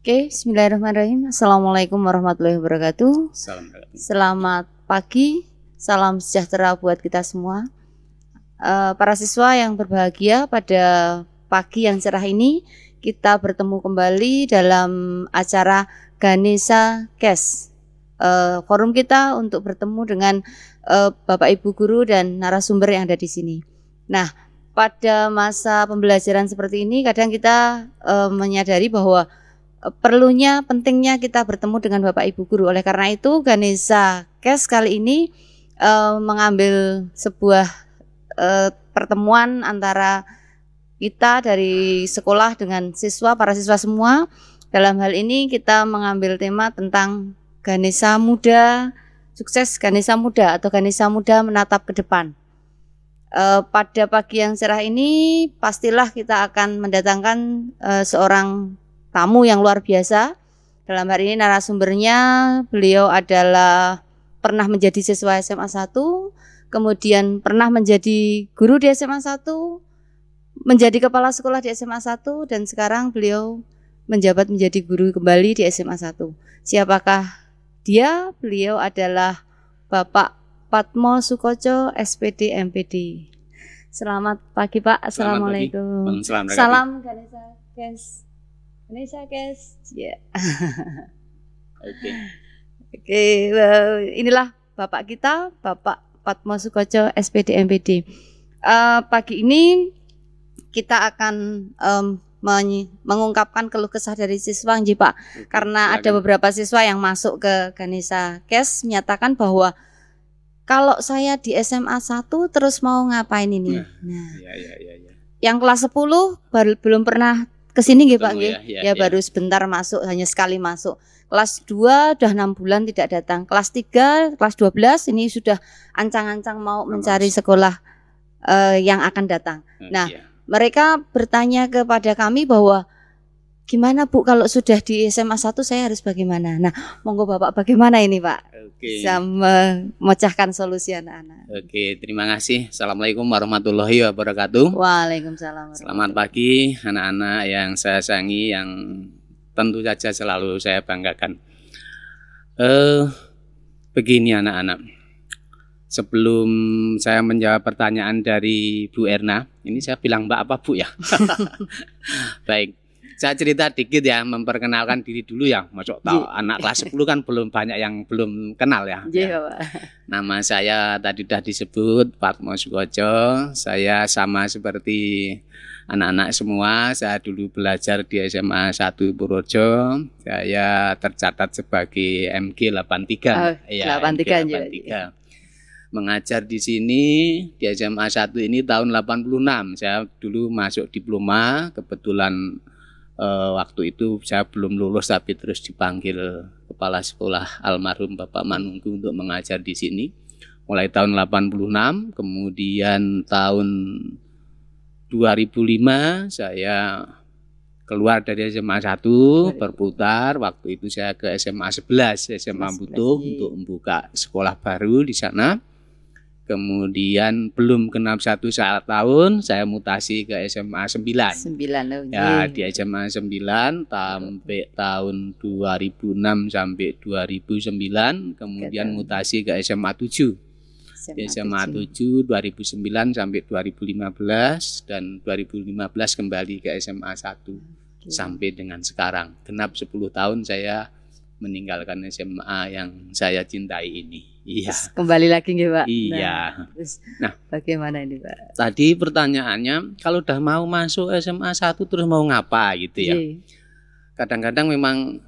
Oke, bismillahirrahmanirrahim. Assalamualaikum warahmatullahi wabarakatuh. Assalamualaikum. Selamat pagi, salam sejahtera buat kita semua. Uh, para siswa yang berbahagia pada pagi yang cerah ini, kita bertemu kembali dalam acara Ganesha Kes. Uh, forum kita untuk bertemu dengan uh, Bapak Ibu guru dan narasumber yang ada di sini. Nah, pada masa pembelajaran seperti ini kadang kita uh, menyadari bahwa perlunya pentingnya kita bertemu dengan Bapak Ibu guru. Oleh karena itu Ganesha Kes kali ini uh, mengambil sebuah uh, pertemuan antara kita dari sekolah dengan siswa para siswa semua. Dalam hal ini kita mengambil tema tentang Ganesha muda, sukses Ganesha muda atau Ganesha muda menatap ke depan. E, pada pagi yang cerah ini pastilah kita akan mendatangkan e, seorang tamu yang luar biasa. Dalam hari ini narasumbernya beliau adalah pernah menjadi siswa SMA 1, kemudian pernah menjadi guru di SMA 1, menjadi kepala sekolah di SMA 1 dan sekarang beliau menjabat menjadi guru kembali di SMA 1. Siapakah dia beliau adalah Bapak Patmo Sukoco SPD MPD. Selamat pagi Pak. Assalamualaikum. Selamat pagi. Salam Ganesha Kes. Ganesha Kes. Ya. Oke. Oke, well, inilah Bapak kita, Bapak Patmo Sukoco SPD MPD. Uh, pagi ini kita akan um, mengungkapkan keluh kesah dari siswa Nji Pak karena ada beberapa siswa yang masuk ke Ganesha Kes menyatakan bahwa kalau saya di SMA 1 terus mau ngapain ini Nah, nah Ya, ya, ya, ya. yang kelas 10 baru belum pernah ke sini nggih Pak Ketemu nggih. ya, ya, ya ya. baru sebentar masuk hanya sekali masuk. Kelas 2 udah enam bulan tidak datang. Kelas 3 kelas 12 ini sudah ancang-ancang mau mencari sekolah eh, yang akan datang. Nah, Iya. mereka bertanya kepada kami bahwa gimana Bu kalau sudah di SMA 1 saya harus bagaimana? Nah, monggo Bapak bagaimana ini Pak? Oke. Bisa memecahkan solusi anak-anak. Oke, terima kasih. Assalamualaikum warahmatullahi wabarakatuh. Waalaikumsalam. Selamat pagi anak-anak yang saya sayangi yang tentu saja selalu saya banggakan. Eh begini anak-anak. Sebelum saya menjawab pertanyaan dari Bu Erna, ini saya bilang Mbak apa Bu ya? Baik. Saya cerita dikit ya, memperkenalkan diri dulu ya. Masuk tahu anak kelas 10 kan belum banyak yang belum kenal ya. Iya, Pak. Nama saya tadi sudah disebut Patmo Sukoco. Saya sama seperti anak-anak semua. Saya dulu belajar di SMA 1 Purworejo. Saya tercatat sebagai MG 83. Oh, Iya, 83 MG juga. 83. Mengajar di sini di SMA 1 ini tahun 86. Saya dulu masuk diploma, kebetulan eh, waktu itu saya belum lulus tapi terus dipanggil kepala sekolah almarhum Bapak Manunggu untuk mengajar di sini. Mulai tahun 86 kemudian tahun 2005 saya keluar dari SMA 1 berputar. Waktu itu saya ke SMA 11 SMA Butuh 11, iya. untuk membuka sekolah baru di sana kemudian belum genap satu saat tahun saya mutasi ke SMA 9 Sembilan oh, Ya iya. di SMA 9 sampai tahun 2006 sampai 2009 kemudian tahun. mutasi ke SMA 7 di SMA 7 2009 sampai 2015 dan 2015 kembali ke SMA 1 Oke. sampai dengan sekarang genap 10 tahun saya meninggalkan SMA yang saya cintai ini iya Terus kembali lagi nggih, Pak. iya Nah, terus Nah. bagaimana ini, Pak? tadi pertanyaannya kalau udah mau masuk SMA 1 terus mau ngapa gitu ya Iya. kadang-kadang memang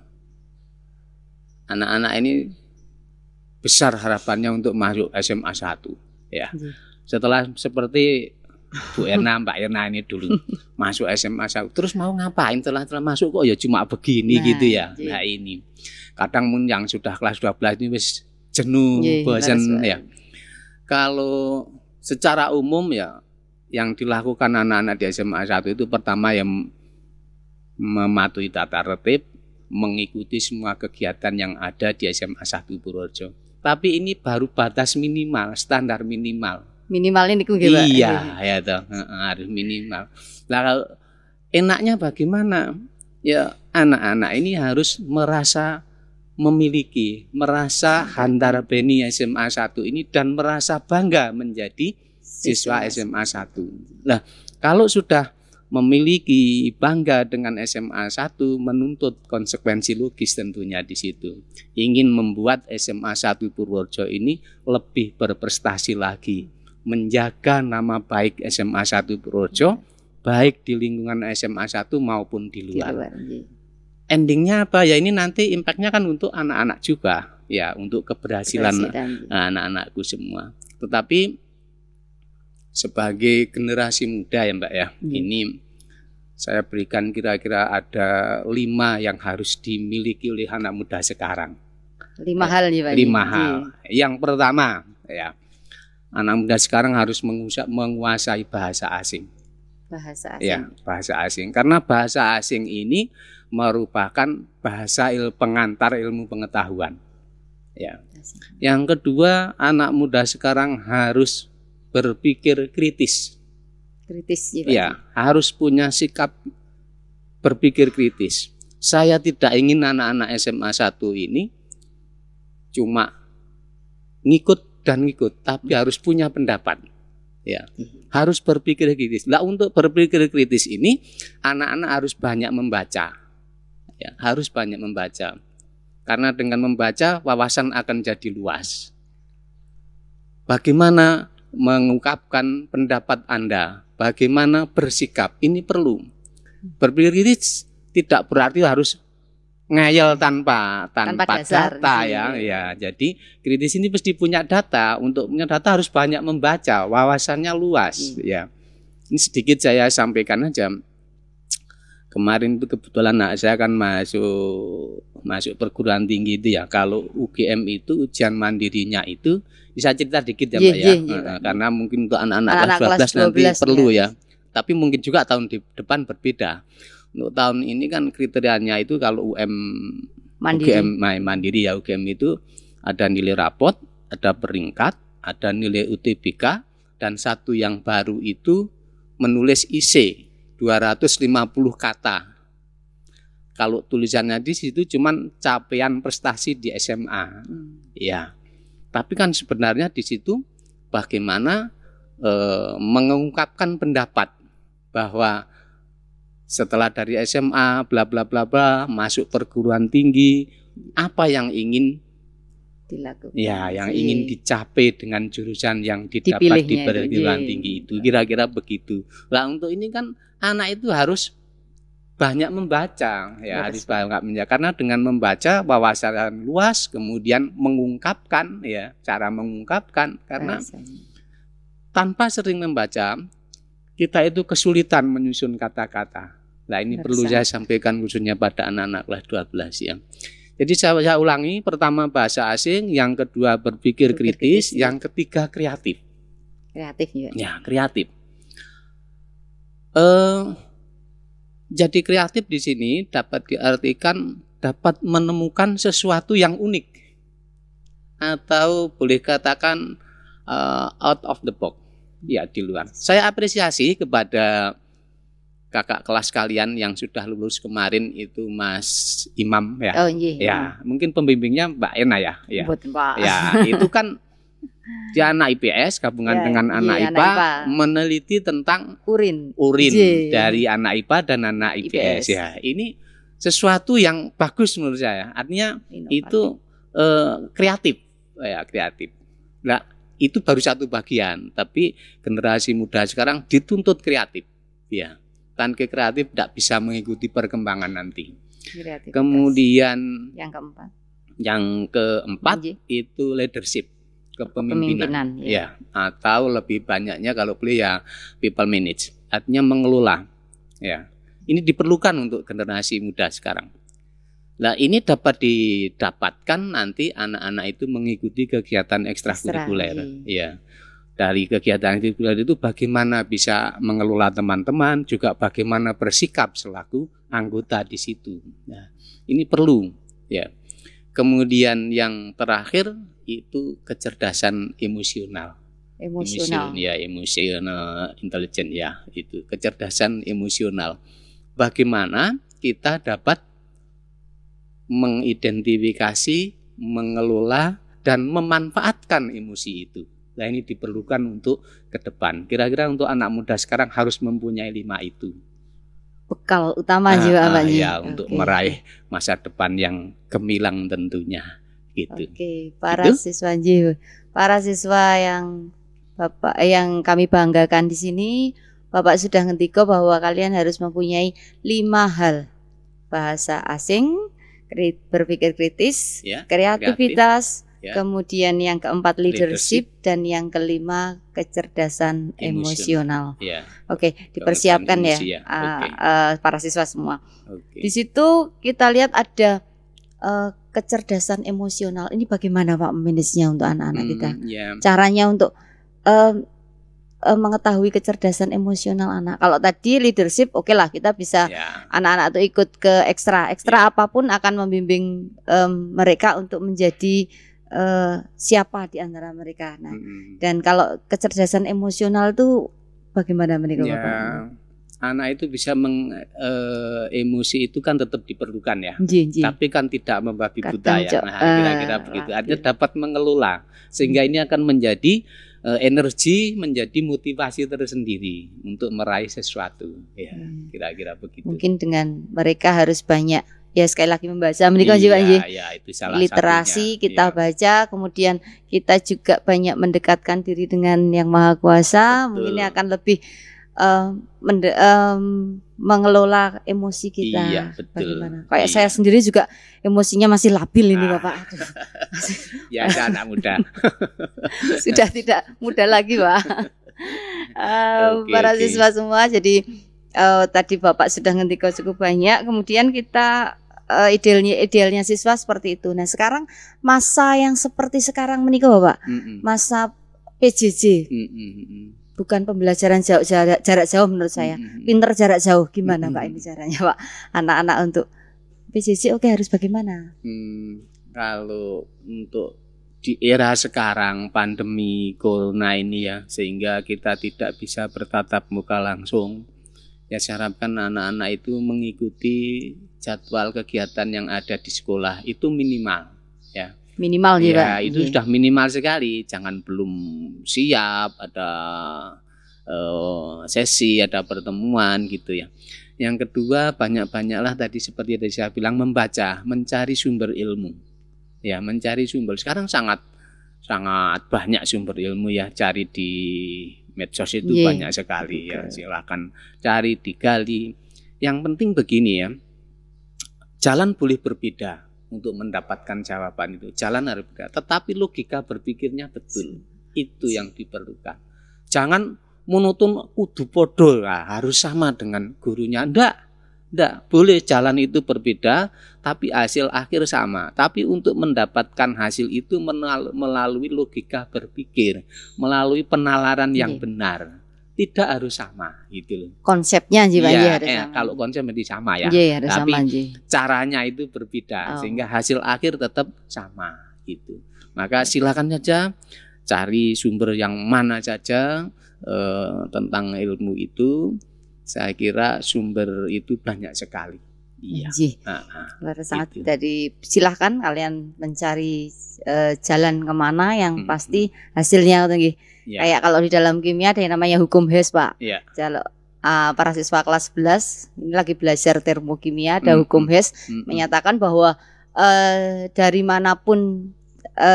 anak-anak ini besar harapannya untuk masuk SMA 1 ya. Iya. Setelah seperti Bu Erna, Mbak Erna ini dulu masuk SMA 1 terus mau ngapain setelah setelah masuk kok ya cuma begini Nah, gitu ya. iya. Nah ini kadang pun yang sudah kelas 12 ini wis jenuh, Iya, bosan ya. Kalau secara umum ya yang dilakukan anak-anak di SMA 1 itu pertama yang mematuhi tata tertib, mengikuti semua kegiatan yang ada di SMA 1 Purworejo. Tapi ini baru batas minimal, standar minimal. Minimal ini nggih, Pak. Iya, ya toh, harus minimal. Nah, kalau enaknya bagaimana? ya anak-anak ini harus merasa memiliki, merasa hantar beni SMA 1 ini dan merasa bangga menjadi siswa SMA 1. Nah, kalau sudah memiliki bangga dengan SMA 1 menuntut konsekuensi logis tentunya di situ. Ingin membuat SMA 1 Purworejo ini lebih berprestasi lagi, menjaga nama baik SMA 1 Purworejo baik di lingkungan SMA 1 maupun di luar. Di luar iya. Endingnya apa ya ini nanti impactnya kan untuk anak-anak juga ya untuk keberhasilan anak-anakku semua. Tetapi sebagai generasi muda ya Mbak ya hmm. ini saya berikan kira-kira ada lima yang harus dimiliki oleh anak muda sekarang. Lima ya, hal ya Pak. Lima hal. Yang pertama ya anak muda sekarang harus menguasai bahasa asing bahasa asing. Ya, bahasa asing. Karena bahasa asing ini merupakan bahasa il pengantar ilmu pengetahuan. Ya. Yang kedua, anak muda sekarang harus berpikir kritis. Kritis ya. Ya, harus punya sikap berpikir kritis. Saya tidak ingin anak-anak SMA 1 ini cuma ngikut dan ngikut, tapi harus punya pendapat ya harus berpikir kritis. Lah untuk berpikir kritis ini anak-anak harus banyak membaca, ya harus banyak membaca, karena dengan membaca wawasan akan jadi luas. Bagaimana mengungkapkan pendapat Anda, bagaimana bersikap ini perlu. Berpikir kritis tidak berarti harus ngayal tanpa tanpa, tanpa dasar, data ya. Ya jadi kritis ini pasti punya data. Untuk punya data harus banyak membaca. Wawasannya luas hmm. ya. Ini sedikit saya sampaikan aja. Kemarin itu kebetulan nah, saya akan masuk masuk perguruan tinggi itu ya. Kalau UGM itu ujian mandirinya itu bisa cerita dikit ya mbak yeah, ya yeah, yeah. karena mungkin untuk anak-anak kelas 12 nanti perlu ya. ya. Tapi mungkin juga tahun depan berbeda untuk tahun ini kan kriterianya itu kalau UM mandiri. UGM mandiri ya UGM itu ada nilai rapot, ada peringkat, ada nilai UTBK dan satu yang baru itu menulis IC 250 kata. Kalau tulisannya di situ cuman capaian prestasi di SMA. Hmm. Ya. Tapi kan sebenarnya di situ bagaimana e, mengungkapkan pendapat bahwa setelah dari SMA bla bla bla bla masuk perguruan tinggi apa yang ingin dilakukan. Ya yang ingin dicapai dengan jurusan yang didapat di perguruan iya. tinggi itu kira-kira begitu. Lah untuk ini kan anak itu harus banyak membaca ya harus banyak membaca. Karena dengan membaca wawasan luas kemudian mengungkapkan ya cara mengungkapkan karena Rasanya. tanpa sering membaca kita itu kesulitan menyusun kata-kata Nah ini Bersa. perlu saya sampaikan khususnya pada anak-anak kelas 12 ya. Jadi saya, saya ulangi, pertama bahasa asing, yang kedua berpikir kritis, kritis, yang ketiga kreatif. Kreatif ya. Ya, kreatif. Uh, jadi kreatif di sini dapat diartikan dapat menemukan sesuatu yang unik atau boleh katakan uh, out of the box ya di luar. Saya apresiasi kepada kakak kelas kalian yang sudah lulus kemarin itu Mas Imam ya. Oh, iya. Ya, mungkin pembimbingnya Mbak Ena ya. Ya. Ya, itu kan dia anak IPS gabungan ya, dengan iya, anak, IPA, anak IPA meneliti tentang urin urin J. dari anak IPA dan anak IPS. IPS ya. Ini sesuatu yang bagus menurut saya. Artinya Inovatif. itu eh, kreatif ya, kreatif. Nah, itu baru satu bagian, tapi generasi muda sekarang dituntut kreatif. Ya tanpa kreatif tidak bisa mengikuti perkembangan nanti. Kemudian yang keempat. Yang keempat itu leadership kepemimpinan, kepemimpinan ya. ya atau lebih banyaknya kalau boleh ya people manage artinya mengelola. Ya ini diperlukan untuk generasi muda sekarang. Nah ini dapat didapatkan nanti anak-anak itu mengikuti kegiatan ekstrakurikuler. Ekstra, ya dari kegiatan ekstrakurikuler itu bagaimana bisa mengelola teman-teman, juga bagaimana bersikap selaku anggota di situ. Nah, ini perlu ya. Kemudian yang terakhir itu kecerdasan emosional. Emosional. ya, emosional intelijen ya, itu kecerdasan emosional. Bagaimana kita dapat mengidentifikasi, mengelola dan memanfaatkan emosi itu. Nah ini diperlukan untuk ke depan. Kira-kira untuk anak muda sekarang harus mempunyai lima itu. Bekal utama Ah, juga ah, Pak Ji. ya untuk meraih masa depan yang gemilang tentunya gitu. Oke, para siswa Ji, para siswa yang Bapak eh, yang kami banggakan di sini, Bapak sudah ngendiko bahwa kalian harus mempunyai lima hal. Bahasa asing, berpikir kritis, Ya, kreativitas, ya. kemudian yang keempat leadership, Leadership. dan yang kelima kecerdasan emosional. Emosional. Ya, Oke, dipersiapkan ya, ya, ah, oke. ah, para siswa semua. oke. Di situ kita lihat ada eh, kecerdasan emosional. Ini bagaimana Pak manage-nya untuk anak-anak kita? Hmm, ya. Caranya untuk em, mengetahui kecerdasan emosional anak. Kalau tadi leadership, oke lah kita bisa ya. anak-anak itu ikut ke ekstra. Ekstra apa pun akan membimbing em, mereka untuk menjadi eh, siapa di antara mereka. Nah, Mm-mm. dan kalau kecerdasan emosional itu bagaimana mereka Ya, Bapak? anak itu bisa meng eh, emosi itu kan tetap diperlukan ya. Nji, nji. Tapi kan tidak membabi buta ya. Nah, kira-kira eh, begitu. Artinya dapat mengelola sehingga ini akan menjadi eh, energi, menjadi motivasi tersendiri untuk meraih sesuatu. Ya, Hmm. kira-kira begitu. mungkin dengan mereka harus banyak ya sekali lagi membaca menikah juga iya, Nji. iya, itu salah literasi satunya. kita Iya. baca kemudian kita juga banyak mendekatkan diri dengan yang maha kuasa Betul. mungkin ini akan lebih eh, mende- em, mengelola emosi kita Iya, betul. bagaimana kayak Iya. saya sendiri juga emosinya masih labil ini Ah. bapak Aduh, Ya, anak muda. sudah tidak muda lagi pak Eh, Oke, para oke. siswa semua jadi eh, tadi bapak sudah ngendiko cukup banyak kemudian kita eh, idealnya idealnya siswa seperti itu nah sekarang masa yang seperti sekarang menikah bapak Mm-mm. masa PJJ Mm-mm. bukan pembelajaran jauh jarak, jarak jauh menurut saya Mm-mm. pinter jarak jauh gimana Mm-mm. pak ini caranya pak anak-anak untuk PJJ oke harus bagaimana Hmm, kalau untuk di era sekarang pandemi corona ini ya sehingga kita tidak bisa bertatap muka langsung ya saya harapkan anak-anak itu mengikuti jadwal kegiatan yang ada di sekolah itu minimal minimal ya, pak ya itu Iya. sudah minimal sekali. Jangan belum siap ada eh, sesi ada pertemuan gitu ya. Yang kedua banyak-banyaklah tadi seperti yang saya bilang membaca mencari sumber ilmu. Ya mencari sumber. Sekarang sangat sangat banyak sumber ilmu ya. Cari di medsos itu Iya, banyak sekali ya. Betul. silakan cari digali. Yang penting begini ya jalan boleh berbeda untuk mendapatkan jawaban itu. Jalan harus berbeda. Tetapi logika berpikirnya betul. Itu yang diperlukan. Jangan monoton kudu podo lah, harus sama dengan gurunya. Ndak. Ndak. Boleh jalan itu berbeda tapi hasil akhir sama. Tapi untuk mendapatkan hasil itu melalui logika berpikir melalui penalaran yang Iya. benar tidak harus sama gitu loh konsepnya Nji, Pak, Iya, harus eh, sama kalau konsep itu sama ya Nji, harus Tapi sama caranya itu berbeda Oh. sehingga hasil akhir tetap sama gitu. Maka silakan saja cari sumber yang mana saja eh, tentang ilmu itu. Saya kira sumber itu banyak sekali. Iya. Luar sangat Gitu. dari silahkan kalian mencari eh, jalan ke mana yang Hmm, pasti hasilnya tinggi. Iya. Kayak kalau di dalam kimia ada yang namanya hukum Hess, Pak. Iya. Kalau ah, para siswa kelas 11 ini lagi belajar termokimia ada Hmm, hukum Hess Mm-mm. menyatakan bahwa eh, dari mana pun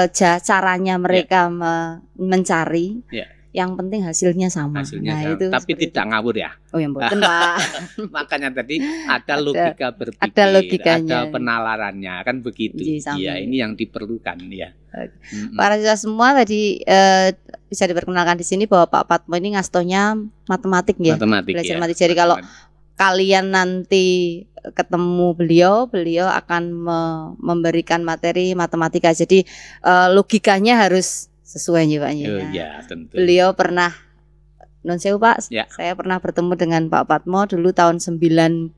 ja- caranya mereka me- mencari Iya. Yang penting hasilnya sama. hasilnya nah, sama. itu tapi tidak ngawur ya. itu. Oh, yang boten, Pak. Makanya tadi ada logika berpikir, ada logikanya. ada penalarannya kan begitu. Iya. Iya, ini yang diperlukan ya. Para siswa semua tadi eh, bisa diperkenalkan di sini bahwa Pak Patmo ini ngastonya matematik ya. matematik belajar ya. matematik. Jadi kalau Matematik. Kalian nanti ketemu beliau, beliau akan me- memberikan materi matematika. Jadi eh, logikanya harus sesuai ya Pak. ya. Oh, Nah, ya, tentu. Beliau pernah non sewu Pak, Ya. saya pernah bertemu dengan Pak Patmo dulu tahun 93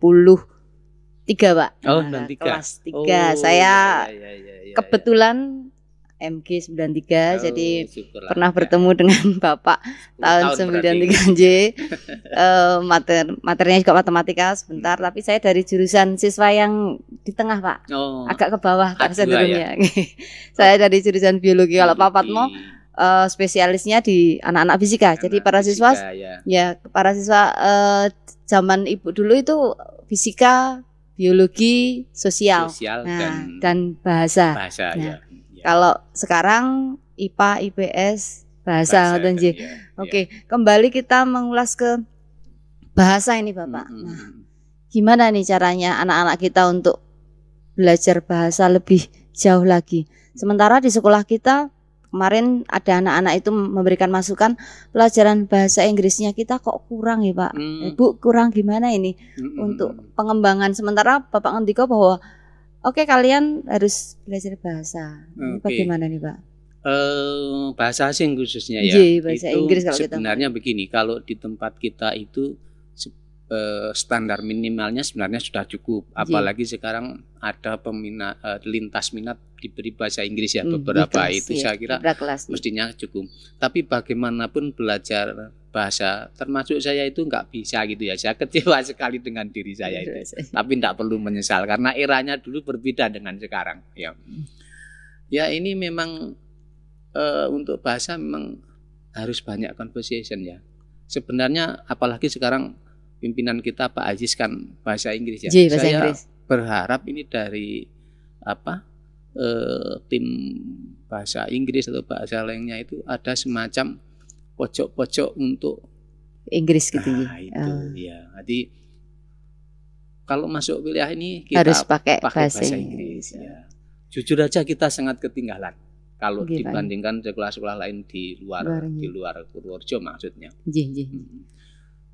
Pak. Oh, Nah, 93. Kelas 3. Oh, saya ya, ya, ya, ya, ya. kebetulan MG 93 Oh, jadi syukurlah. pernah Ya, bertemu dengan Bapak 10 tahun berarti. 93 J Eh, mater materinya juga matematika sebentar Hmm. tapi saya dari jurusan siswa yang di tengah Pak Oh, agak ke bawah Pak A2 cenderungnya saya dari jurusan biologi kalau Pak Patmo eh, spesialisnya di anak-anak fisika jadi Anak para siswa ya. ya para siswa eh, zaman ibu dulu itu fisika biologi sosial sosial nah dan, dan bahasa bahasa Nah, ya. Ya. kalau sekarang IPA IPS bahasa, ngoten, dan- ya, ya. Oke, kembali kita mengulas ke bahasa ini, Bapak. Mm, mm, Nah, gimana nih caranya anak-anak kita untuk belajar bahasa lebih jauh lagi? Sementara di sekolah kita kemarin ada anak-anak itu memberikan masukan pelajaran bahasa Inggrisnya kita kok kurang ya, Pak. Mm, Eh, Bu, kurang gimana ini mm, mm, untuk pengembangan sementara Bapak ngendiko bahwa oke kalian harus belajar bahasa. Ini Oke. bagaimana nih, Pak? Eh, bahasa asing khususnya ya. Iya, bahasa itu Inggris kalau kita sebenarnya begini, kalau di tempat kita itu eh, standar minimalnya sebenarnya sudah cukup. Iya. Apalagi sekarang ada peminat eh, lintas minat diberi bahasa Inggris ya Hmm, beberapa itu iya, saya kira mestinya cukup. Tapi bagaimanapun belajar bahasa, termasuk saya itu nggak bisa gitu ya. Saya kecewa sekali dengan diri saya itu. Tapi tidak perlu menyesal karena eranya dulu berbeda dengan sekarang. Ya, ya ini memang eh, untuk bahasa memang harus banyak conversation ya. Sebenarnya apalagi sekarang pimpinan kita Pak Aziz kan bahasa Inggris ya. J, bahasa saya Inggris. berharap ini dari apa eh, tim bahasa Inggris atau bahasa lainnya itu ada semacam pojok-pojok untuk Inggris gitu ya. Nah, itu Ah, ya. Jadi kalau masuk wilayah ini kita harus pakai, pakai bahasa, bahasa Inggris ya. Jujur aja kita sangat ketinggalan kalau Pak. dibandingkan sekolah-sekolah lain di luar di iya. luar Purworejo maksudnya. Nggih, nggih.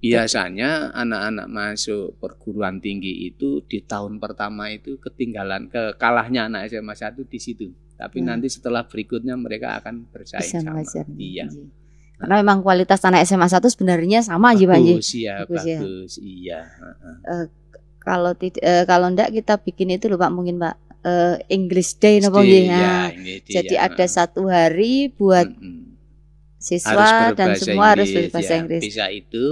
Biasanya anak-anak masuk perguruan tinggi itu di tahun pertama itu ketinggalan ke kalahnya anak SMA 1 di situ. Tapi Hmm. nanti setelah berikutnya mereka akan bersaing Bisa sama. Iya. Karena memang kualitas anak SMA 1 sebenarnya sama aja, Pak. Bagus ya, Bagus ya. bagus. Iya, heeh. Kalau tidak eh, kalau enggak kita bikin itu loh Pak mungkin Pak eh, English Day napa Jadi, nggih. ya, Nah, ini dia, Jadi ada heeh. satu hari buat Mm-mm. siswa dan semua harus Inggris, berbahasa ya. Inggris. Bisa itu,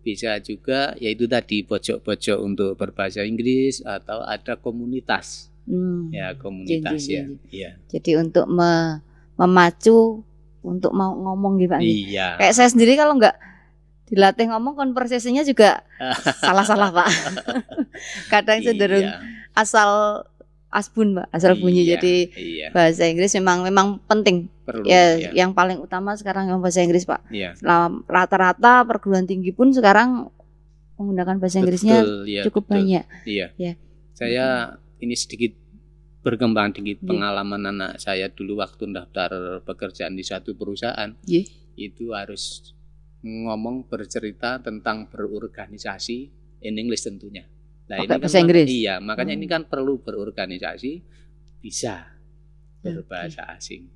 bisa juga yaitu tadi pojok-pojok untuk berbahasa Inggris atau ada komunitas Hmm. ya komunitas jen, ya. jen. Iya. Jadi untuk me- memacu untuk mau ngomong gitu Pak. Iya. Kayak saya sendiri kalau nggak dilatih ngomong konversasinya juga salah-salah Pak. Kadang cenderung Iya, asal asbun Pak, asal bunyi. iya, Jadi iya, bahasa Inggris memang memang penting. perlu Ya, ya. yang paling utama sekarang yang bahasa Inggris Pak. Iya. Rata-rata perguruan tinggi pun sekarang menggunakan bahasa Inggrisnya Betul, iya, cukup betul. banyak. Iya. Ya. Saya ini sedikit berkembang dikit Iya. pengalaman anak saya dulu waktu daftar pekerjaan di satu perusahaan. Iya. Itu harus ngomong bercerita tentang berorganisasi in English tentunya. Nah, Pakai kan bahasa mak- Inggris? Iya, makanya Hmm. ini kan perlu berorganisasi bisa berbahasa asing.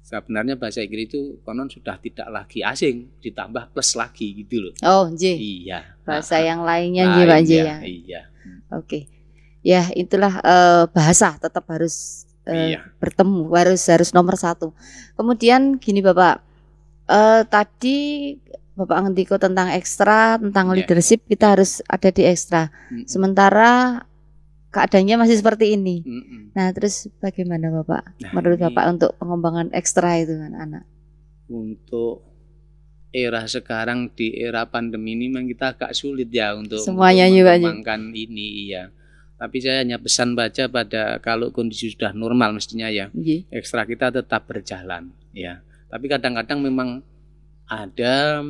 Sebenarnya bahasa Inggris itu konon sudah tidak lagi asing, ditambah plus lagi gitu loh. Oh, J. Iya. Bahasa Nah, yang lainnya J, Pak J iya, ya. Iya. Oke. Ya, itulah eh, bahasa tetap harus eh, Iya. bertemu, harus harus nomor satu. Kemudian gini Bapak, eh, tadi Bapak ngendiko tentang ekstra, tentang Iya. leadership kita harus ada di ekstra. Mm-mm. Sementara keadaannya masih seperti ini. Mm-mm. Nah, terus bagaimana Bapak? Nah, Menurut ini Bapak untuk pengembangan ekstra itu anak-anak? untuk era sekarang di era pandemi ini memang kita agak sulit ya untuk, Semuanya untuk ya, ya. mengembangkan ini iya. Tapi saya hanya pesan baca pada kalau kondisi sudah normal mestinya ya Nggih. ekstra kita tetap berjalan ya. Tapi kadang-kadang memang ada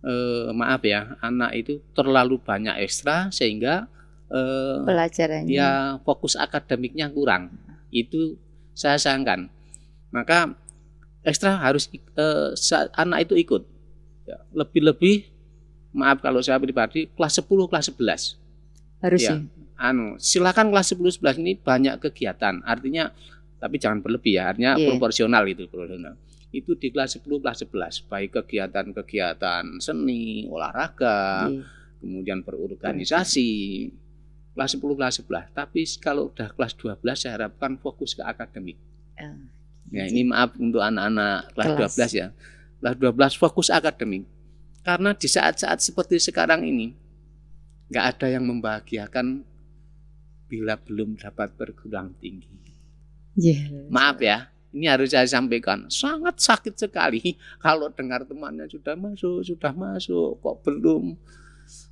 eh, maaf ya anak itu terlalu banyak ekstra sehingga eh, Pelajarannya. ya fokus akademiknya kurang itu saya sayangkan maka ekstra harus eh, anak itu ikut Ya, lebih-lebih maaf kalau saya pribadi kelas 10 kelas 11 harus ya. sih. Anu silakan kelas 10 11 ini banyak kegiatan artinya tapi jangan berlebih ya artinya Iya. proporsional itu proporsional itu di kelas 10 kelas 11 baik kegiatan-kegiatan seni olahraga Nggih. kemudian berorganisasi kelas 10 kelas 11 tapi kalau udah kelas 12 saya harapkan fokus ke akademik Ah, Ya, ini maaf untuk anak-anak kelas, Kelas. 12 ya. Kelas 12 fokus akademik. Karena di saat-saat seperti sekarang ini nggak ada yang membahagiakan bila belum dapat perguruan tinggi. Iya. Maaf ya, ini harus saya sampaikan. Sangat sakit sekali kalau dengar temannya sudah masuk, sudah masuk, kok belum.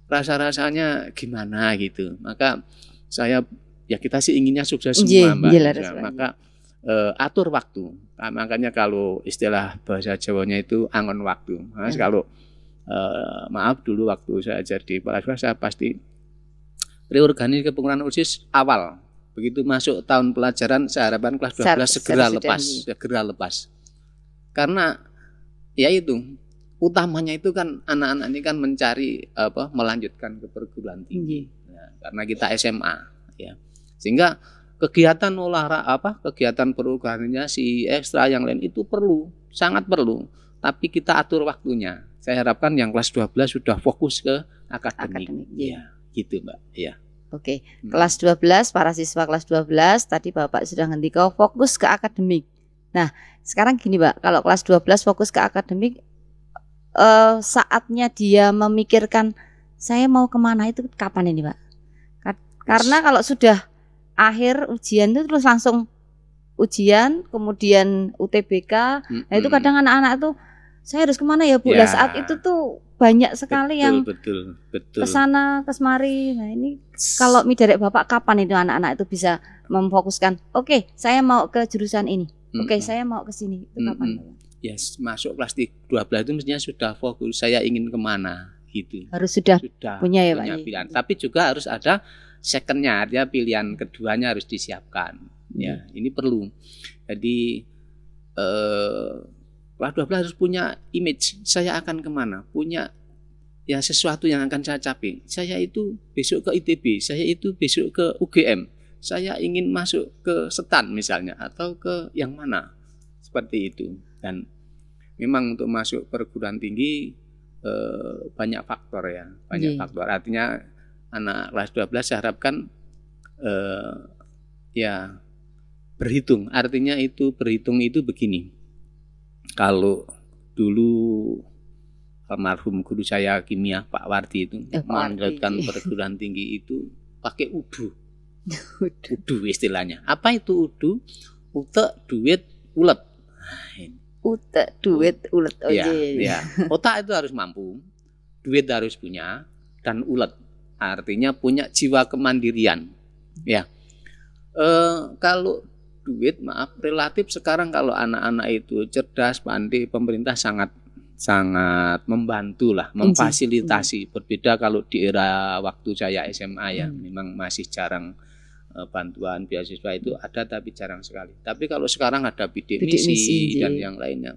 Rasa-rasanya gimana gitu. Maka saya ya kita sih inginnya sukses semua, Mbak. iya lah, Ya, maka eh, atur waktu. Nah, makanya kalau istilah bahasa Jawanya itu angon waktu. Mas Hmm. kalau eh, maaf dulu waktu saya jadi kepala sekolah saya pasti reorganisasi kepengurusan OSIS awal. Begitu masuk tahun pelajaran saya harapkan kelas 12 Secara- segera lepas, segera lepas. Karena ya itu utamanya itu kan anak-anak ini kan mencari apa melanjutkan ke perguruan tinggi. Iya. Ya, karena kita SMA ya. Sehingga kegiatan olahraga apa kegiatan perorganisasi ekstra yang lain itu perlu, sangat perlu. Tapi kita atur waktunya. Saya harapkan yang kelas 12 sudah fokus ke akademik. Akademik, iya. Gitu, Mbak. Iya. Oke, Hmm. kelas 12 para siswa kelas 12 tadi Bapak sudah ngendika fokus ke akademik. Nah, sekarang gini, Mbak, kalau kelas 12 fokus ke akademik eh saatnya dia memikirkan saya mau ke mana itu kapan ini, Pak? Ka- Karena kalau sudah akhir ujian itu terus langsung ujian, kemudian UTBK. Nah, itu kadang anak-anak tuh saya harus ke mana ya, Bu? Ya. Lah saat itu tuh banyak sekali betul, yang betul, betul. ke sana kesemari. Nah ini kalau mi dari bapak kapan itu anak-anak itu bisa memfokuskan? Oke, saya mau ke jurusan ini. Oke, Mm-mm. saya mau ke sini. Itu kapan? Mm-mm. Yes, masuk kelas 12 itu mestinya sudah fokus saya ingin ke mana gitu. Harus sudah Sudah punya ya, Pak, punya ya? pilihan. Tapi juga harus ada secondnya, artinya pilihan keduanya harus disiapkan. Ya, Hmm. ini perlu. Jadi eh, kelas 12 harus punya image. Saya akan ke mana? Punya ya sesuatu yang akan saya capai. Saya itu besok ke ITB, saya itu besok ke UGM. Saya ingin masuk ke STAN misalnya atau ke yang mana seperti itu. Dan memang untuk masuk perguruan tinggi eh, banyak faktor ya, banyak Iya. faktor. Artinya anak kelas 12 saya harapkan eh, ya berhitung. Artinya itu berhitung itu begini. Kalau dulu almarhum guru saya kimia Pak Wardi itu Eh, melanjutkan perguruan tinggi itu pakai udu. Udu istilahnya. Apa itu udu? Utek, duit, ulet. Utek duit ulet oh iya. iya. Otak itu harus mampu, duit harus punya, dan ulet. Artinya punya jiwa kemandirian. Ya. Eh, kalau duit, maaf, relatif sekarang kalau anak-anak itu cerdas, pandai, pemerintah sangat sangat membantu lah, memfasilitasi. Berbeda kalau di era waktu saya SMA ya, Hmm. memang masih jarang eh, bantuan beasiswa itu ada tapi jarang sekali. Tapi kalau sekarang ada bidik Bidik misi, misi, dan yang lainnya.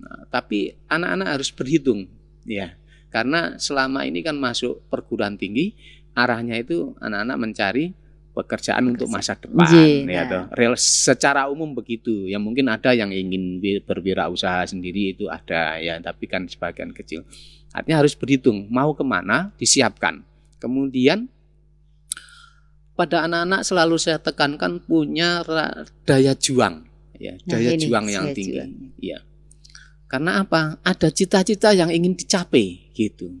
Nah, tapi anak-anak harus berhitung, ya, karena selama ini kan masuk perguruan tinggi, arahnya itu anak-anak mencari pekerjaan untuk masa depan, Iya, ya toh. Real, secara umum begitu. Ya mungkin ada yang ingin wi- berwirausaha sendiri itu ada, ya, tapi kan sebagian kecil. Artinya harus berhitung, mau ke mana, disiapkan. Kemudian pada anak-anak selalu saya tekankan punya daya juang, ya, Nah, daya ini, juang yang tinggi. juang. Ya. Karena apa? Ada cita-cita yang ingin dicapai gitu.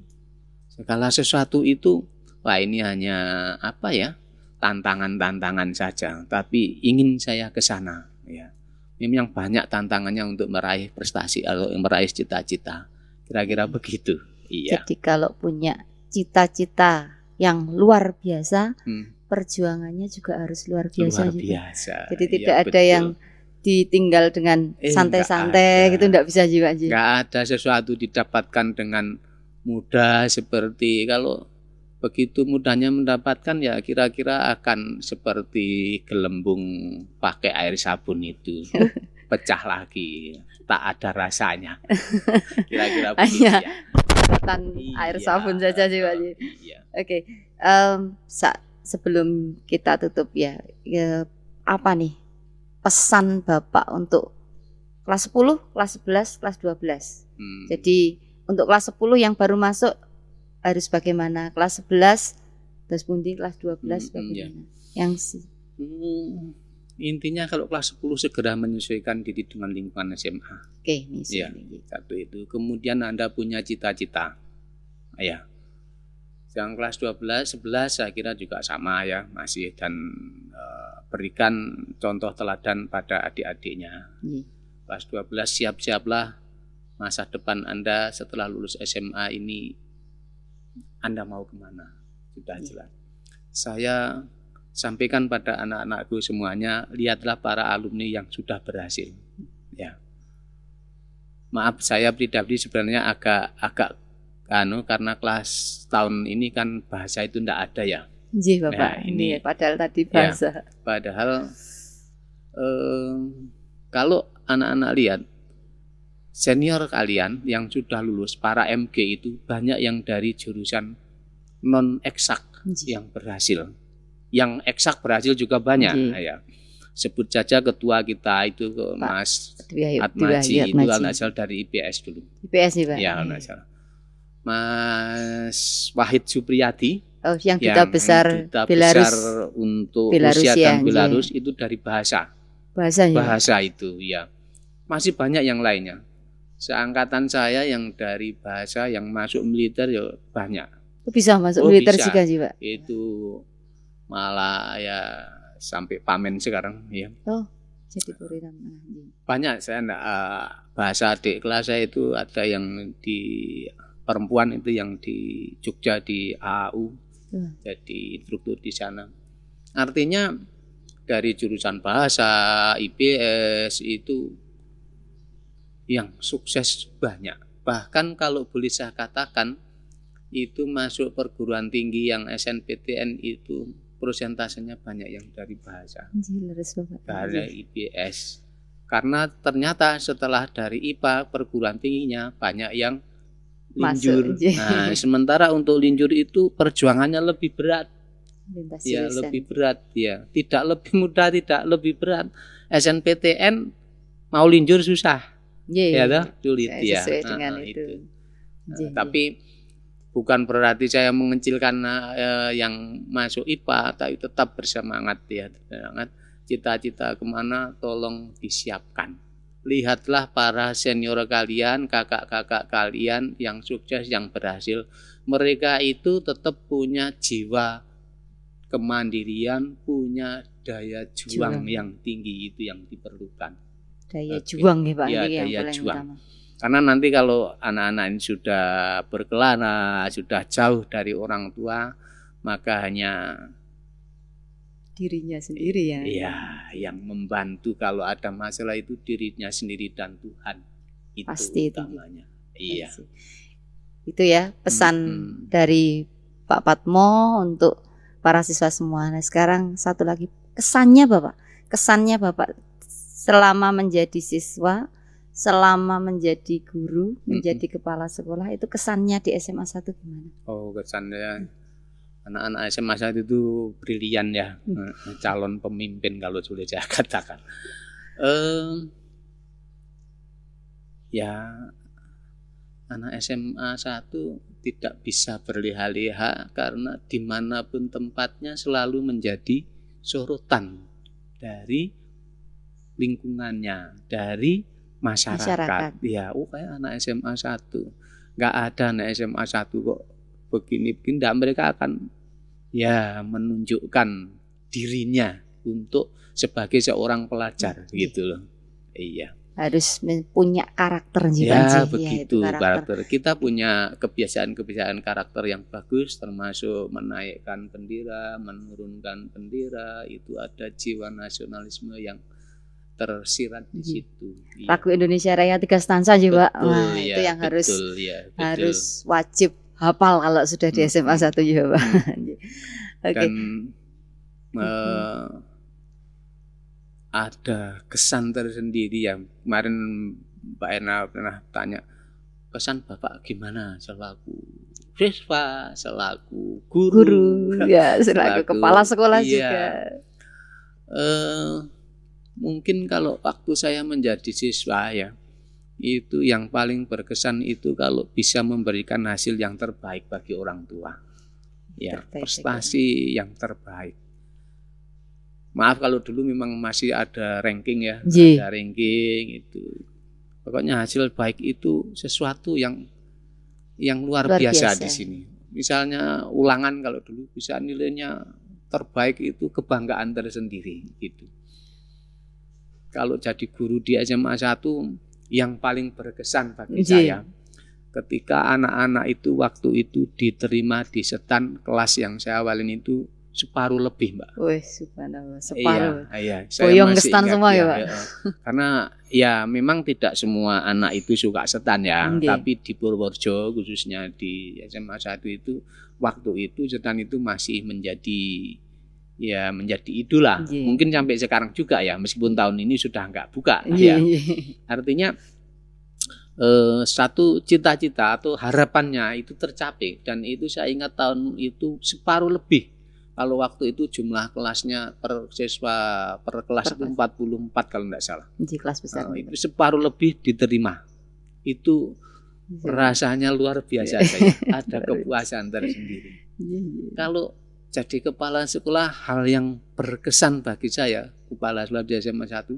Segala sesuatu itu wah ini hanya apa ya? Tantangan-tantangan saja, tapi ingin saya ke sana ya. Memang banyak tantangannya untuk meraih prestasi atau meraih cita-cita. Kira-kira begitu. Iya. Jadi kalau punya cita-cita yang luar biasa, Hmm, perjuangannya juga harus luar biasa luar juga. biasa. Jadi Iya, tidak ada betul. yang ditinggal dengan Eh, santai-santai nggak gitu enggak bisa juga Ji. nggak ada sesuatu didapatkan dengan mudah seperti kalau begitu mudahnya mendapatkan ya kira-kira akan seperti gelembung pakai air sabun itu pecah lagi tak ada rasanya kira-kira begitu Hanya ya Catatan air Iya, sabun saja sih Pak iya. Oke, em, sa- sebelum kita tutup ya, ya, apa nih pesan Bapak untuk kelas 10, kelas 11, kelas 12? Hmm. Jadi untuk kelas 10 yang baru masuk harus bagaimana? Kelas 11 terus pundi kelas 12 Hmm, hmm, ya. bagaimana? Yang si- Hmm, intinya kalau kelas 10 segera menyesuaikan diri dengan lingkungan SMA. Oke, ini Iya. Satu itu. Kemudian Anda punya cita-cita. Ya. Yang kelas 12, 11 saya kira juga sama ya, masih dan eh, berikan contoh teladan pada adik-adiknya. Iya. Kelas 12 siap-siaplah masa depan Anda setelah lulus SMA ini Anda mau ke mana? Sudah Iya. jelas. Saya sampaikan pada anak-anakku semuanya, lihatlah para alumni yang sudah berhasil. Ya. Maaf saya pribadi sebenarnya agak agak anu karena kelas tahun ini kan bahasa itu ndak ada ya. Iya, Bapak. Nah, ini ini- padahal tadi Ya. bahasa. Padahal eh, kalau anak-anak lihat senior kalian yang sudah lulus para MG itu banyak yang dari jurusan non eksak yang berhasil. Yang eksak berhasil juga banyak. Nah, ya. Sebut saja ketua kita itu ke Mas Atmaji itu nggak salah dari IPS dulu. IPS nih, Pak. Ya salah. Mas Wahid Supriyadi Oh, yang duta besar duta Belarus besar untuk Belarusia, Rusia dan. Belarus itu dari bahasa bahasanya. bahasa itu ya masih banyak yang lainnya seangkatan saya yang dari bahasa yang masuk militer ya banyak Oh, bisa masuk Oh, militer bisa. juga sih, Pak. itu malah ya sampai pamen sekarang ya Jadi purnama. Banyak saya enggak, eh, bahasa adik kelas saya itu ada yang di perempuan itu yang di Jogja di AAU Hmm. jadi instruktur di sana artinya dari jurusan bahasa IPS itu yang sukses banyak bahkan kalau boleh saya katakan itu masuk perguruan tinggi yang SNPTN itu prosentasenya banyak yang dari bahasa dari. IPS karena ternyata setelah dari IPA perguruan tingginya banyak yang linjur. Nah, sementara untuk linjur itu perjuangannya lebih berat, Lintas ya jurusan. lebih berat, ya tidak lebih mudah, tidak lebih berat. SNPTN mau linjur susah, Ya iya. dah, sulit ya. sesuai dengan nah, itu. Iya, iya. tapi bukan berarti saya mengecilkan eh, yang masuk IPA, tapi tetap bersemangat ya, bersemangat. Cita-cita ke mana tolong disiapkan. Lihatlah para senior kalian, kakak-kakak kalian yang sukses, yang berhasil. Mereka itu tetap punya jiwa kemandirian, punya daya juang Juang. yang tinggi itu yang diperlukan. Daya juang ya Pak Iya, ini yang daya paling juang. utama. Karena nanti kalau anak-anak ini sudah berkelana, sudah jauh dari orang tua, maka hanya Dirinya sendiri ya. ya yang membantu kalau ada masalah itu dirinya sendiri dan Tuhan. Itu Pasti itu. utamanya. Iya. Itu ya pesan Mm-mm. dari Pak Patmo untuk para siswa semua. Nah, sekarang satu lagi kesannya Bapak. Kesannya Bapak selama menjadi siswa, selama menjadi guru, menjadi kepala sekolah itu kesannya di SMA 1 gimana? Oh kesannya anak-anak SMA saat itu brilian ya, Hmm. Eh, calon pemimpin kalau boleh saya katakan. Eh, ya anak SMA 1 tidak bisa berleha-leha karena di mana pun tempatnya selalu menjadi sorotan dari lingkungannya, dari masyarakat. Masyarakat. Ya, oh kayak anak SMA 1. Nggak ada anak SMA 1 kok begini-begini. Nggak, mereka akan ya menunjukkan dirinya untuk sebagai seorang pelajar Iya. gitu loh. Iya. Harus punya karakter juga Ya sih. begitu itu karakter. karakter. Kita punya kebiasaan-kebiasaan karakter yang bagus termasuk menaikkan bendera, menurunkan bendera, itu ada jiwa nasionalisme yang tersirat di Iya. situ. Iya. Lagu Indonesia Raya tiga stansa juga. Betul, Wah, ya, itu yang harus betul, ya, betul. harus wajib hafal kalau sudah di Hmm, SMA hmm. 1 ya, Pak. Oke. dan eh, ada kesan tersendiri ya kemarin Mbak Ena pernah tanya kesan bapak gimana selaku siswa selaku guru, Guru ya, selaku Selaku- kepala sekolah iya. juga. Eh, mungkin kalau waktu saya menjadi siswa ya itu yang paling berkesan itu kalau bisa memberikan hasil yang terbaik bagi orang tua ya Terbaik bagi prestasi yang terbaik maaf kalau dulu memang masih ada ranking ya, Ji. ada ranking itu. Pokoknya hasil baik itu sesuatu yang yang luar, Luar biasa, biasa. di sini. Misalnya ulangan kalau dulu bisa nilainya terbaik itu kebanggaan tersendiri gitu. Kalau jadi guru di SMA 1 yang paling berkesan bagi Ji. saya ketika anak-anak itu waktu itu diterima di setan kelas yang saya awalin itu separuh lebih mbak Wih, subhanallah, separuh. Iya, iya. Saya Boyong masih kesetan ingat semua ya, Pak? ya. Karena ya memang tidak semua anak itu suka setan ya, Nggih. tapi di Purworejo khususnya di SMA 1 itu waktu itu setan itu masih menjadi ya menjadi idola. Nggih. Mungkin sampai sekarang juga ya, meskipun tahun ini sudah nggak buka Iya, ya. iya. Artinya eh, satu cita-cita atau harapannya itu tercapai dan itu saya ingat tahun itu separuh lebih. Kalau waktu itu jumlah kelasnya per siswa per kelas Per itu 44 kalau tidak salah. Di kelas besar. Eh, itu separuh lebih diterima. Itu Iya. rasanya luar biasa Iya. saya. Ada kepuasan tersendiri. Iya, iya. Kalau jadi kepala sekolah hal yang berkesan bagi saya kepala sekolah di SMA 1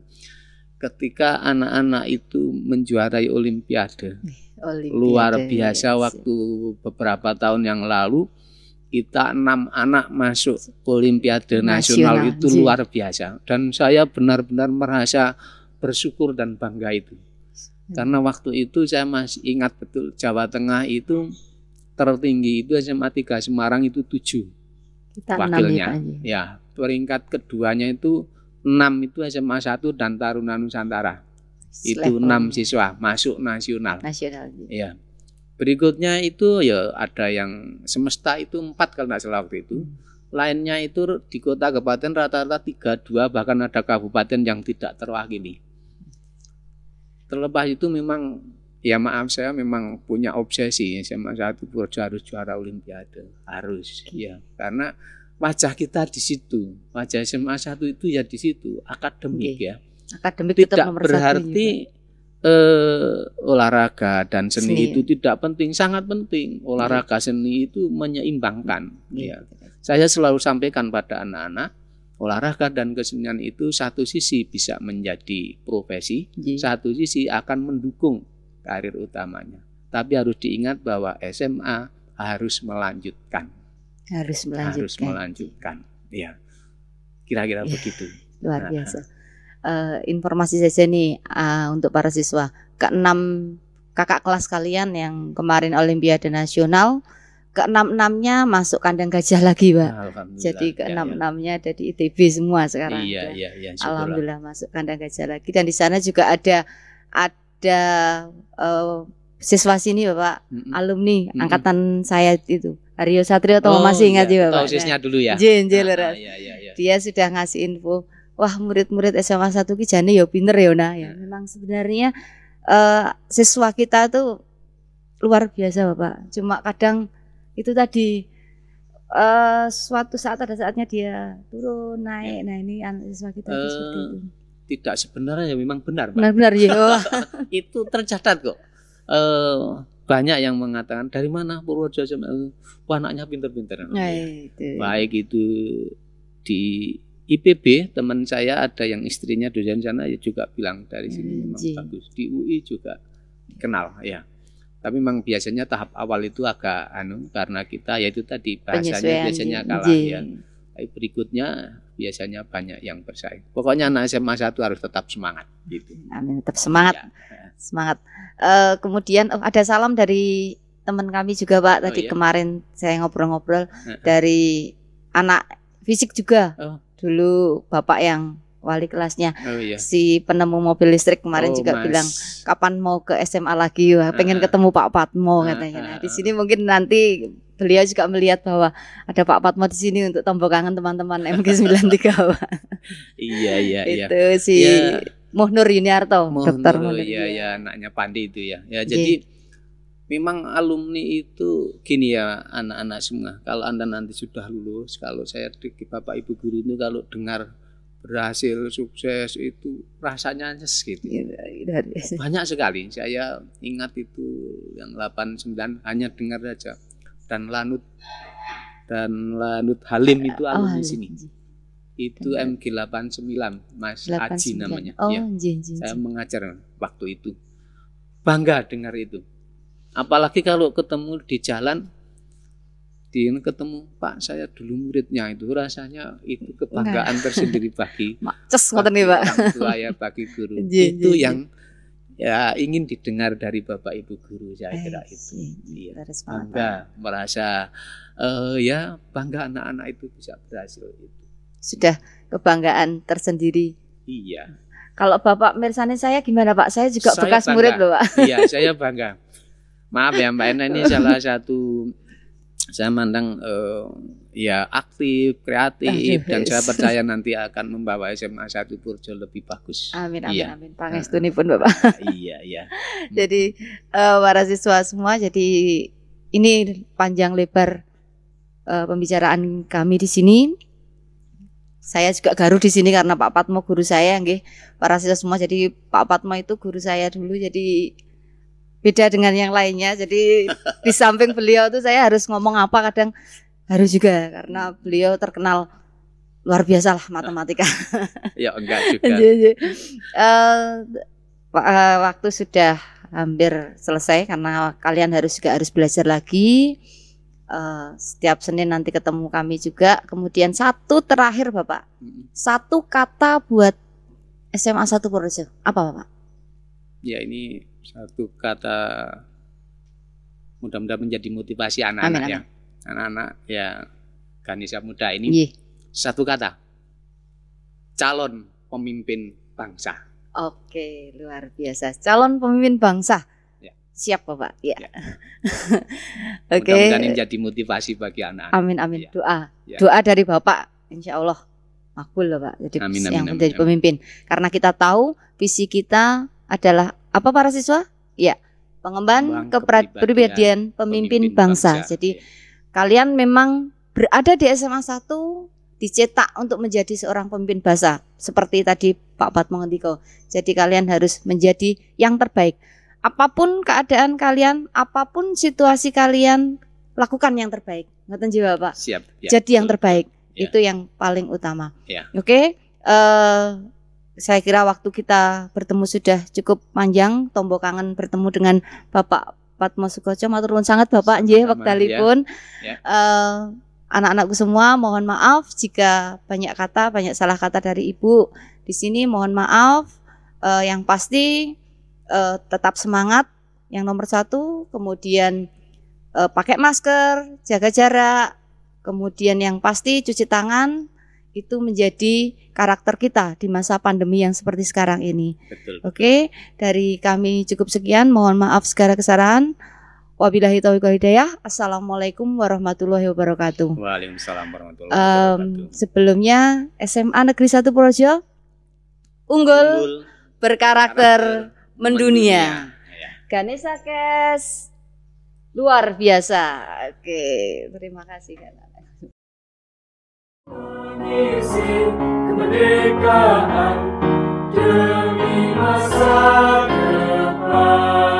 ketika anak-anak itu menjuarai olimpiade. Olimpiade, luar biasa iya, waktu beberapa tahun yang lalu kita enam anak masuk olimpiade nasional, Nasional, itu Ji. luar biasa. Dan saya benar-benar merasa bersyukur dan bangga itu. Hmm. karena waktu itu saya masih ingat betul Jawa Tengah itu tertinggi itu SMA 3 Semarang itu tujuh Kita ya, wakilnya. Ya peringkat keduanya itu enam itu SMA 1 dan Taruna Nusantara. Itu enam siswa masuk nasional. Nasional. Ji. ya berikutnya itu ya ada yang semesta itu empat kalau nggak salah waktu itu. Lainnya itu di kota kabupaten rata-rata tiga dua bahkan ada kabupaten yang tidak terwakili. Terlepas itu memang ya maaf saya memang punya obsesi SMA satu Purworejo harus juara olimpiade harus ya karena wajah kita di situ wajah SMA satu itu ya di situ akademik Oke. ya Akademik tetap tidak nomor berarti eh, olahraga dan seni, Seni. itu tidak penting sangat penting olahraga seni itu menyeimbangkan Pak. ya saya selalu sampaikan pada anak-anak olahraga dan kesenian itu satu sisi bisa menjadi profesi Ji. satu sisi akan mendukung karir utamanya tapi harus diingat bahwa SMA harus melanjutkan harus melanjutkan. harus melanjutkan ya kira-kira Ya. begitu Luar Nah, biasa. Eh, informasi saja nih eh, untuk para siswa. Keenam kakak kelas kalian yang kemarin Olimpiade Nasional, keenam enamnya masuk kandang gajah lagi, Pak. Alhamdulillah Jadi Ya, keenam ya. enamnya ada di ITB semua sekarang. iya iya iya. Alhamdulillah masuk kandang gajah lagi dan di sana juga ada ada eh, siswa sini Bapak Mm-mm. alumni Mm-mm. angkatan saya itu Aryo Satrio atau Oh, masih ingat iya. juga Pak? Tausisnya dulu ya. Jen, jen, Ah, iya, iya, iya. dia sudah ngasih info wah murid-murid SMA 1 ki jane ya pinter ya nah ya Hmm. memang sebenarnya eh, siswa kita tuh luar biasa Bapak cuma kadang itu tadi eh suatu saat ada saatnya dia turun naik nah ini anak siswa kita Eh, seperti itu Tidak sebenarnya memang benar, benar-benar ya Itu tercatat kok. Eh banyak yang mengatakan dari mana Purworejo? Wah, anaknya pinter-pinter. nah Iya. itu Baik itu di IPB teman saya ada yang istrinya dosen sana ya juga bilang dari sini Hmm, memang ji. bagus. Di UI juga kenal ya. Tapi memang biasanya tahap awal itu agak anu karena kita ya itu tadi bahasanya biasanya Ji. kalah Ji. ya. Tapi berikutnya biasanya banyak yang bersaing. Pokoknya anak SMA 1 harus tetap semangat gitu. amin tetap semangat Ya. semangat Eh, kemudian oh, ada salam dari teman kami juga Pak Oh, tadi iya? kemarin saya ngobrol-ngobrol dari anak fisik juga Oh. dulu bapak yang wali kelasnya Oh iya. si penemu mobil listrik kemarin Oh, juga Mas. bilang kapan mau ke SMA lagi Wah, pengen Ah. ketemu Pak Patmo Ah, katanya nah, ah, di sini mungkin nanti beliau juga melihat bahwa ada Pak Patmo di sini untuk tombol kangen teman-teman MG93 Pak. Iya iya iya. itu si Ya. Muhnur Yuniarto Mohon dokter Muhnur ya Yuniarto. ya anaknya Pandi itu ya. Ya Iya. jadi memang alumni itu gini ya anak-anak semua. Kalau anda nanti sudah lulus, kalau saya di bapak ibu guru itu kalau dengar berhasil sukses itu rasanya nyes gitu. Gitu, dari- Banyak sekali. Saya ingat itu yang 89 hanya dengar saja. Dan Lanut dan Lanut Halim itu Oh, alumni sini. Itu MG89, Mas 89. Aji namanya. Oh, Ya, nggih, nggih, saya mengajar waktu itu. Bangga dengar itu. Apalagi kalau ketemu di jalan, di ketemu Pak saya dulu muridnya itu rasanya itu kebanggaan tersendiri bagi ngoten bagi Pak. orang tua ya bagi guru Nggih, itu nggih, yang ya ingin didengar dari bapak ibu guru saya kira itu Iya. Pak. bangga merasa eh, ya bangga anak-anak itu bisa berhasil itu Sudah kebanggaan tersendiri. iya Kalau Bapak mirsani saya gimana, Pak? Saya juga Saya bekas bangga. murid loh, Pak. iya saya bangga maaf ya mbak Ena ini salah satu saya mandang eh, ya aktif kreatif dan saya percaya nanti akan membawa SMA 1 Purjo lebih bagus Amin, amin, Iya. amin. Pangestunipun, Bapak. iya iya Jadi eh, para siswa semua jadi ini panjang lebar eh, pembicaraan kami di sini. Saya juga garu di sini karena Pak Patmo guru saya nggih. Para siswa semua jadi Pak Patmo itu guru saya dulu jadi beda dengan yang lainnya. Jadi di samping beliau tuh saya harus ngomong apa kadang harus juga karena beliau terkenal luar biasa lah matematika. ya enggak juga Jadi, eh, waktu sudah hampir selesai karena kalian harus juga harus belajar lagi. Eh, setiap Senin nanti ketemu kami juga. Kemudian satu terakhir Bapak, satu kata buat SMA 1 Purworejo. Apa Bapak? ya ini satu kata mudah-mudahan menjadi motivasi anak-anak ya anak-anak ya Ganesha muda ini Nggih. satu kata calon pemimpin bangsa Oke, luar biasa. Calon pemimpin bangsa. Ya. Siap Bapak. Ya. Ya. Oke. mudah-mudahan ini menjadi motivasi bagi anak-anak Amin amin Ya. doa Ya. doa dari bapak insya Allah makbul loh pak jadi Amin, amin, yang amin, menjadi amin. pemimpin karena kita tahu visi kita adalah apa para siswa? Ya pengemban kepribadian pemimpin, bangsa. jadi kalian memang berada di SMA 1 dicetak untuk menjadi seorang pemimpin bangsa. Seperti tadi Pak Patmo ngendiko. Jadi kalian harus menjadi yang terbaik. Apa pun keadaan kalian apa pun situasi kalian lakukan yang terbaik. Ngoten jiwa Pak? Siap. Ya, jadi yang terbaik. Ya. itu yang paling utama. Ya. oke? Eh, saya kira waktu kita bertemu sudah cukup panjang. Tombo kangen bertemu dengan Bapak Patmo Sukoco matur nuwun sangat Bapak nggih Sama-sama, wektalipun Ya. Eh, anak-anakku semua mohon maaf jika banyak kata banyak salah kata dari Ibu di sini. Mohon maaf. Eh, yang pasti eh, tetap semangat. Yang nomor satu kemudian eh, pakai masker jaga jarak. Kemudian yang pasti cuci tangan itu menjadi karakter kita di masa pandemi yang seperti sekarang ini betul Oke, dari kami cukup sekian. Mohon maaf segala kesalahan. Wabillahi taufiq hidayah. Assalamualaikum warahmatullahi wabarakatuh. Waalaikumsalam warahmatullahi wabarakatuh sebelumnya SMA Negeri 1 Purworejo unggul, Unggul, berkarakter mendunia. Ya. Ganesha Kes luar biasa. Oke, terima kasih misi kemerdekaan demi masa depan.